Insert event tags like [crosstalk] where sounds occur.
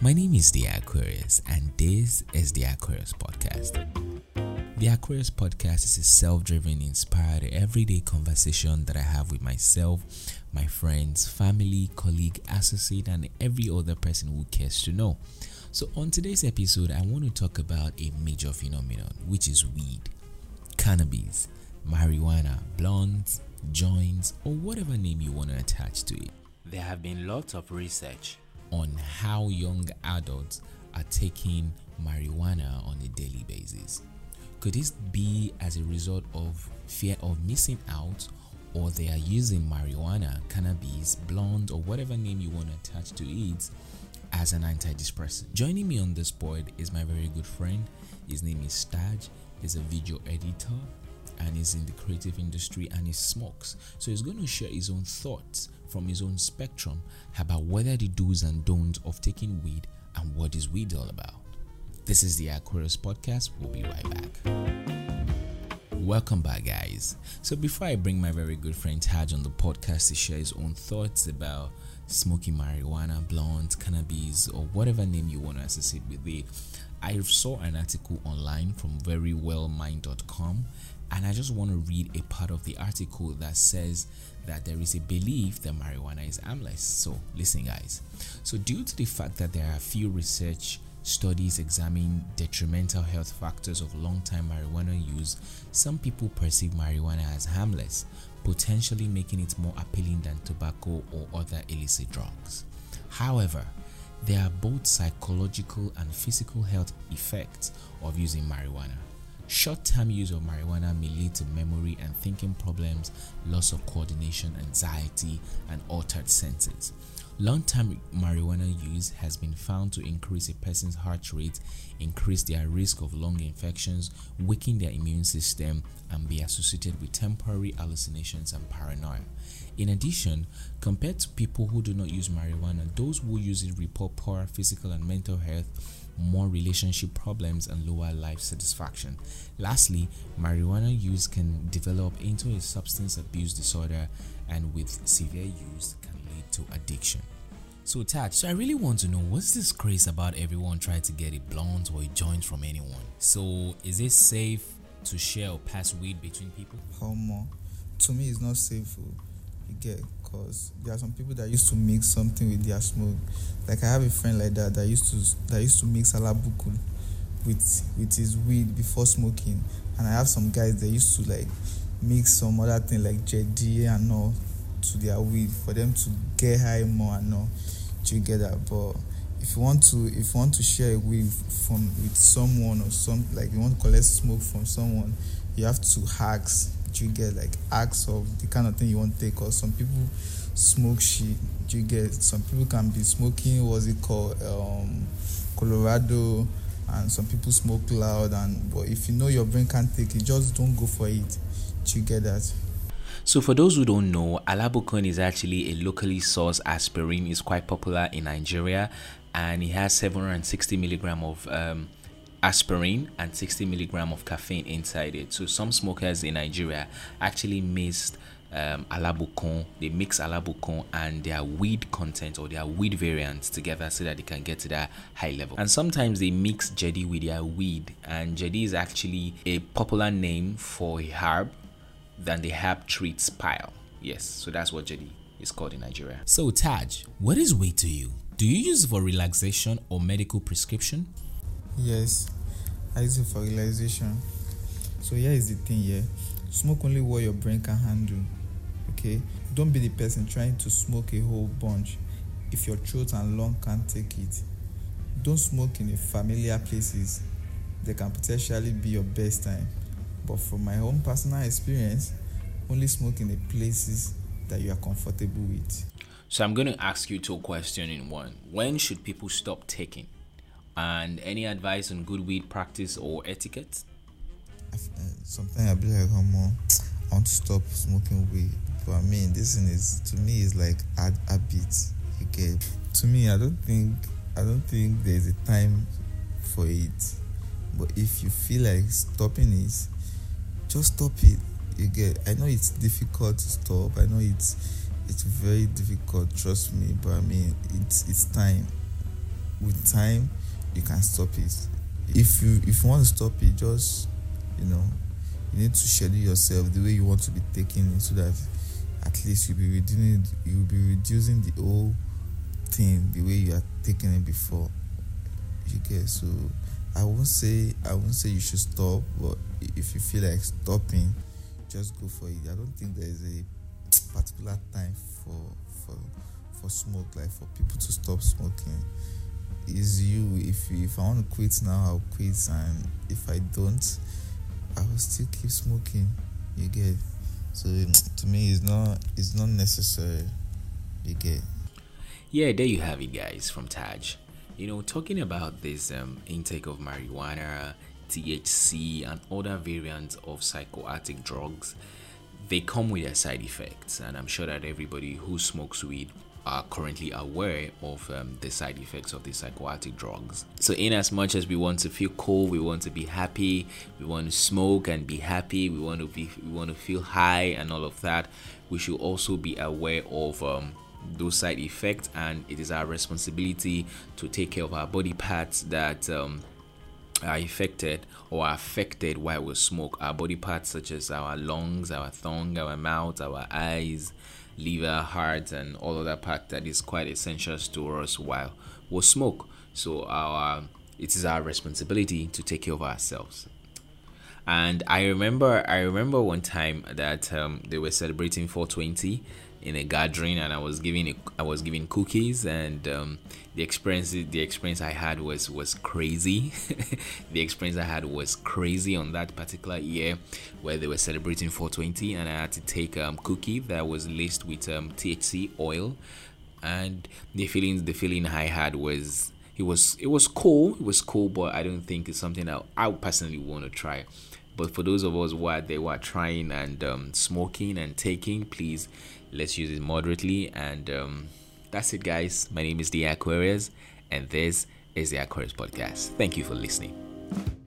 My name is The Aquarius, and this is The Aquarius Podcast. The Aquarius Podcast is a self driven, inspired, everyday conversation that I have with myself, my friends, family, colleague, associate, and every other person who cares to know. So, on today's episode, I want to talk about a major phenomenon, which is weed, cannabis, marijuana, blunts, joints, or whatever name you want to attach to it. There have been lots of research on how young adults are taking marijuana on a daily basis. Could this be as a result of fear of missing out, or they are using marijuana, cannabis, blunt, or whatever name you want to attach to it as an antidepressant? Joining me on this board is my very good friend. His name is Taj. He's a video editor and is in the creative industry and he smokes. So he's going to share his own thoughts from his own spectrum about whether the do's and don'ts of taking weed and what is weed all about. This is the Aquarius Podcast. We'll be right back. Welcome back, guys. So, before I bring my very good friend Taj on the podcast to share his own thoughts about smoking marijuana, blunt, cannabis, or whatever name you want to associate with it, I saw an article online from verywellmind.com and I just want to read a part of the article that says that there is a belief that marijuana is harmless. So, listen, guys. So, due to the fact that there are few research studies examining detrimental health factors of long time marijuana use, some people perceive marijuana as harmless, potentially making it more appealing than tobacco or other illicit drugs. However, there are both psychological and physical health effects of using marijuana. Short term use of marijuana may lead to memory and thinking problems, loss of coordination, anxiety, and altered senses. Long term marijuana use has been found to increase a person's heart rate, increase their risk of lung infections, weaken their immune system, and be associated with temporary hallucinations and paranoia. In addition, compared to people who do not use marijuana, those who use it report poor physical and mental health more relationship problems and lower life satisfaction. Lastly, marijuana use can develop into a substance abuse disorder and with severe use can lead to addiction. So Taj, so I really want to know what's this craze about everyone trying to get a blunt or a joint from anyone? So is it safe to share or pass weed between people? How more? To me, it's not safe. Oh. You get because there are some people that used to mix something with their smoke. Like I have a friend like that that used to that used to mix Alabukun with with his weed before smoking, and I have some guys that used to like mix some other thing like jedi and all to their weed for them to get high more and all. That? But if you want to if you want to share a weed from with someone or some like you want to collect smoke from someone, you have to ask do you get like acts of the kind of thing you want to take or some people smoke shit. Do you get some people can be smoking what's it called um, colorado and some people smoke loud and but if you know your brain can't take it just don't go for it. Do you get that? So for those who don't know, Alabukun is actually a locally sourced aspirin. It's quite popular in Nigeria and it has 760 milligram of um, aspirin and 60 milligram of caffeine inside it. So some smokers in Nigeria actually mixed um, Alabukun, they mix Alabukun and their weed content or their weed variants together so that they can get to that high level. And sometimes they mix jedi with their weed, and jedi is actually a popular name for a herb than the herb treats pile. Yes, so that's what jedi is called in Nigeria. So Taj, what is weed to you? Do you use it for relaxation or medical prescription? Yes, I use it for relaxation. So here is the thing here. Smoke only what your brain can handle. Okay? Don't be the person trying to smoke a whole bunch if your throat and lung can't take it. Don't smoke in familiar places. They can potentially be your best time. But from my own personal experience, only smoke in the places that you are comfortable with. So I'm going to ask you two questions in one. When should people stop taking? And any advice on good weed practice or etiquette? Uh, sometimes I be like, oh, more, I want to stop smoking weed. But I mean, this thing is to me is like a habit. You get to me. I don't think I don't think there's a time for it. But if you feel like stopping it, just stop it. You get. I know it's difficult to stop. I know it's it's very difficult. Trust me. But I mean, it's it's time with time you can stop it. If you if you want to stop it just you know you need to schedule yourself the way you want to be taking it so that at least you'll be reducing you'll be reducing the whole thing the way you are taking it before. You get so i won't say i won't say you should stop but if you feel like stopping just go for it. I don't think there is a particular time for for for smoke like for people to stop smoking is you. If if i want to quit now i'll quit. And if i don't i will still keep smoking. You get? So to me it's not it's not necessary. You get? Yeah there you have it guys from taj. You know talking about this um, intake of marijuana thc and other variants of psychoactive drugs they come with their side effects. And i'm sure that everybody who smokes weed are currently aware of um, the side effects of the psychoactive drugs. So, in as much as we want to feel cool, we want to be happy, we want to smoke and be happy, we want to be, we want to feel high and all of that, we should also be aware of um, those side effects, and it is our responsibility to take care of our body parts that. Um, are affected or are affected while we smoke. Our body parts, such as our lungs, our tongue, our mouth, our eyes, liver, heart, and all other part that is quite essential to us while we smoke. So our it is our responsibility to take care of ourselves. And I remember, I remember one time that um, they were celebrating 420, in a gathering and I was giving I was giving cookies and um, the experience the experience I had was was crazy. [laughs] The experience I had was crazy on that particular year where they were celebrating 420 and I had to take um, cookie that was laced with um, THC oil. And the feeling the feeling I had was it was it was cool it was cool but I don't think it's something that I personally want to try but for those of us who are they were trying and um, smoking and taking please let's use it moderately. And um, that's it guys. My name is the aquarius and this is the aquarius podcast. Thank you for listening